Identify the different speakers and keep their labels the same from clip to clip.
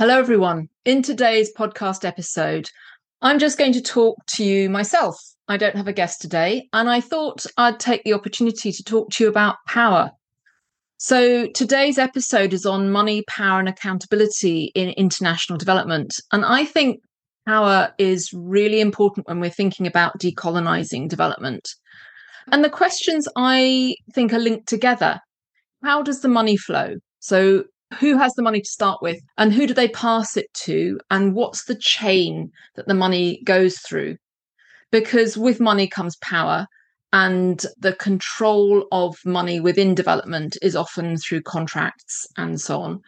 Speaker 1: Hello, everyone. In today's podcast episode, I'm just going to talk to you myself. I don't have a guest today, and I thought I'd take the opportunity to talk to you about power. So, today's episode is on money, power, and accountability in international development. And I think power is really important when we're thinking about decolonizing development. And the questions I think are linked together how does the money flow? So, who has the money to start with and who do they pass it to and what's the chain that the money goes through? Because with money comes power and the control of money within development is often through contracts and so on.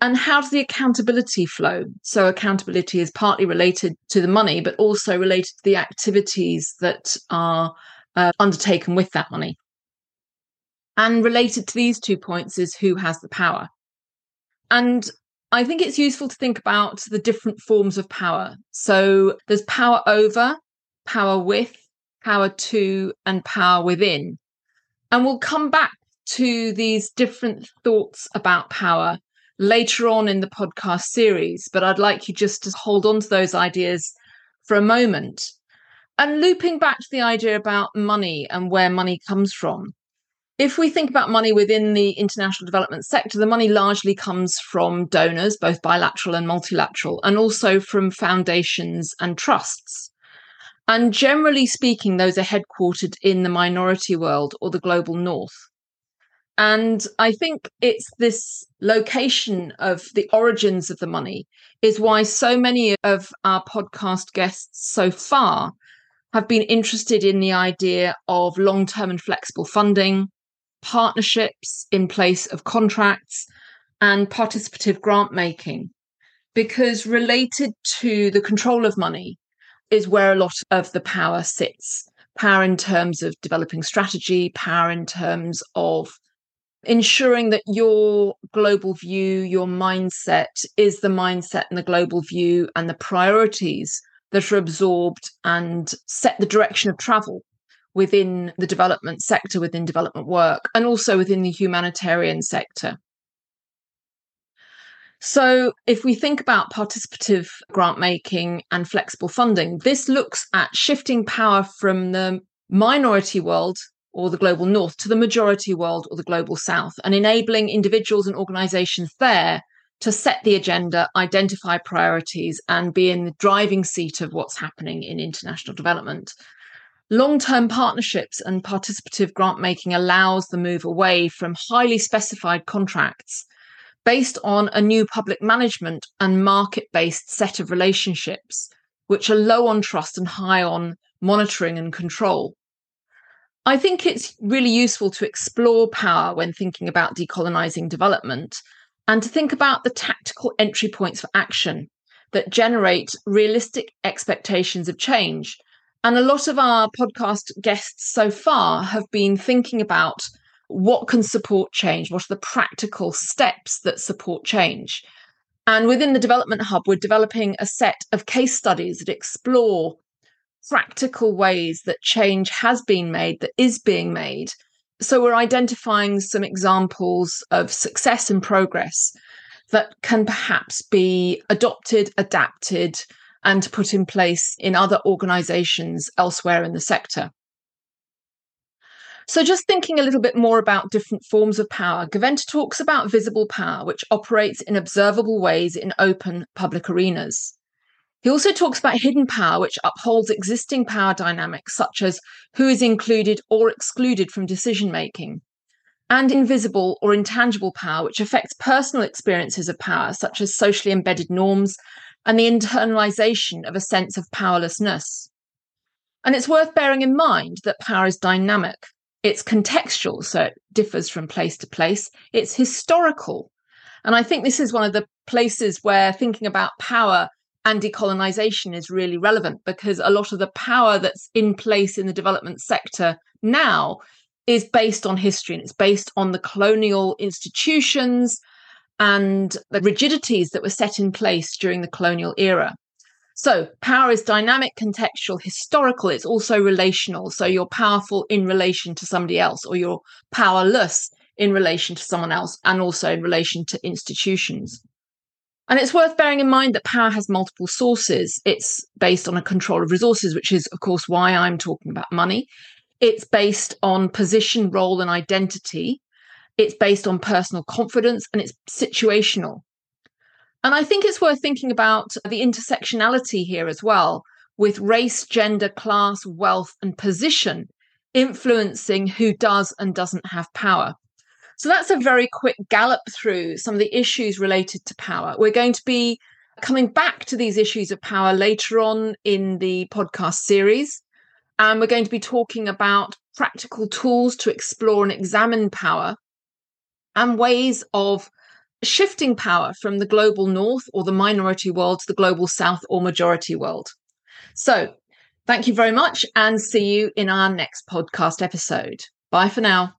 Speaker 1: And how does the accountability flow? So accountability is partly related to the money but also related to the activities that are uh, undertaken with that money. And related to these two points is who has the power and I think it's useful to think about the different forms of power. So there's power over, power with, power to, and power within. And we'll come back to these different thoughts about power later on in the podcast series, but I'd like you just to hold on to those ideas for a moment. And looping back to the idea about money and where money comes from if we think about money within the international development sector, the money largely comes from donors, both bilateral and multilateral, and also from foundations and trusts. And generally speaking, those are headquartered in the minority world or the global north. And I think it's this location of the origins of the money is why so many of our podcast guests so far have been interested in the idea of long term and flexible funding, partnerships in place of contracts and participative grant making because related to the control of money is where a lot of the power sits. Power in terms of developing strategy power in terms of ensuring that your global view your mindset is the mindset and the global view and the priorities that are absorbed and set the direction of travel within the development sector, within development work, and also within the humanitarian sector. So, if we think about participative grant making and flexible funding, this looks at shifting power from the minority world or the global north to the majority world or the global south and enabling individuals and organizations there to set the agenda, identify priorities, and be in the driving seat of what's happening in international development. Long term partnerships and participative grant making allows the move away from highly specified contracts based on a new public management and market based set of relationships, which are low on trust and high on monitoring and control. I think it's really useful to explore power when thinking about decolonizing development and to think about the tactical entry points for action that generate realistic expectations of change and a lot of our podcast guests so far have been thinking about what can support change, what are the practical steps that support change. And within the Development Hub, we're developing a set of case studies that explore practical ways that change has been made, that is being made. So we're identifying some examples of success and progress that can perhaps be adopted, adapted, and put in place in other organizations elsewhere in the sector. So, just thinking a little bit more about different forms of power, Gaventa talks about visible power, which operates in observable ways in open public arenas. He also talks about hidden power, which upholds existing power dynamics, such as who is included or excluded from decision making, and invisible or intangible power, which affects personal experiences of power, such as socially embedded norms and the internalization of a sense of powerlessness. And it's worth bearing in mind that power is dynamic. It's contextual, so it differs from place to place. It's historical. And I think this is one of the places where thinking about power and decolonization is really relevant because a lot of the power that's in place in the development sector now is based on history and it's based on the colonial institutions and the rigidities that were set in place during the colonial era. So, power is dynamic, contextual, historical. It's also relational. So, you're powerful in relation to somebody else, or you're powerless in relation to someone else, and also in relation to institutions. And it's worth bearing in mind that power has multiple sources. It's based on a control of resources, which is, of course, why I'm talking about money. It's based on position, role, and identity. It's based on personal confidence and it's situational. And I think it's worth thinking about the intersectionality here as well, with race, gender, class, wealth, and position influencing who does and doesn't have power. So that's a very quick gallop through some of the issues related to power. We're going to be coming back to these issues of power later on in the podcast series. And we're going to be talking about practical tools to explore and examine power and ways of shifting power from the global north or the minority world to the global south or majority world. So, thank you very much and see you in our next podcast episode. Bye for now.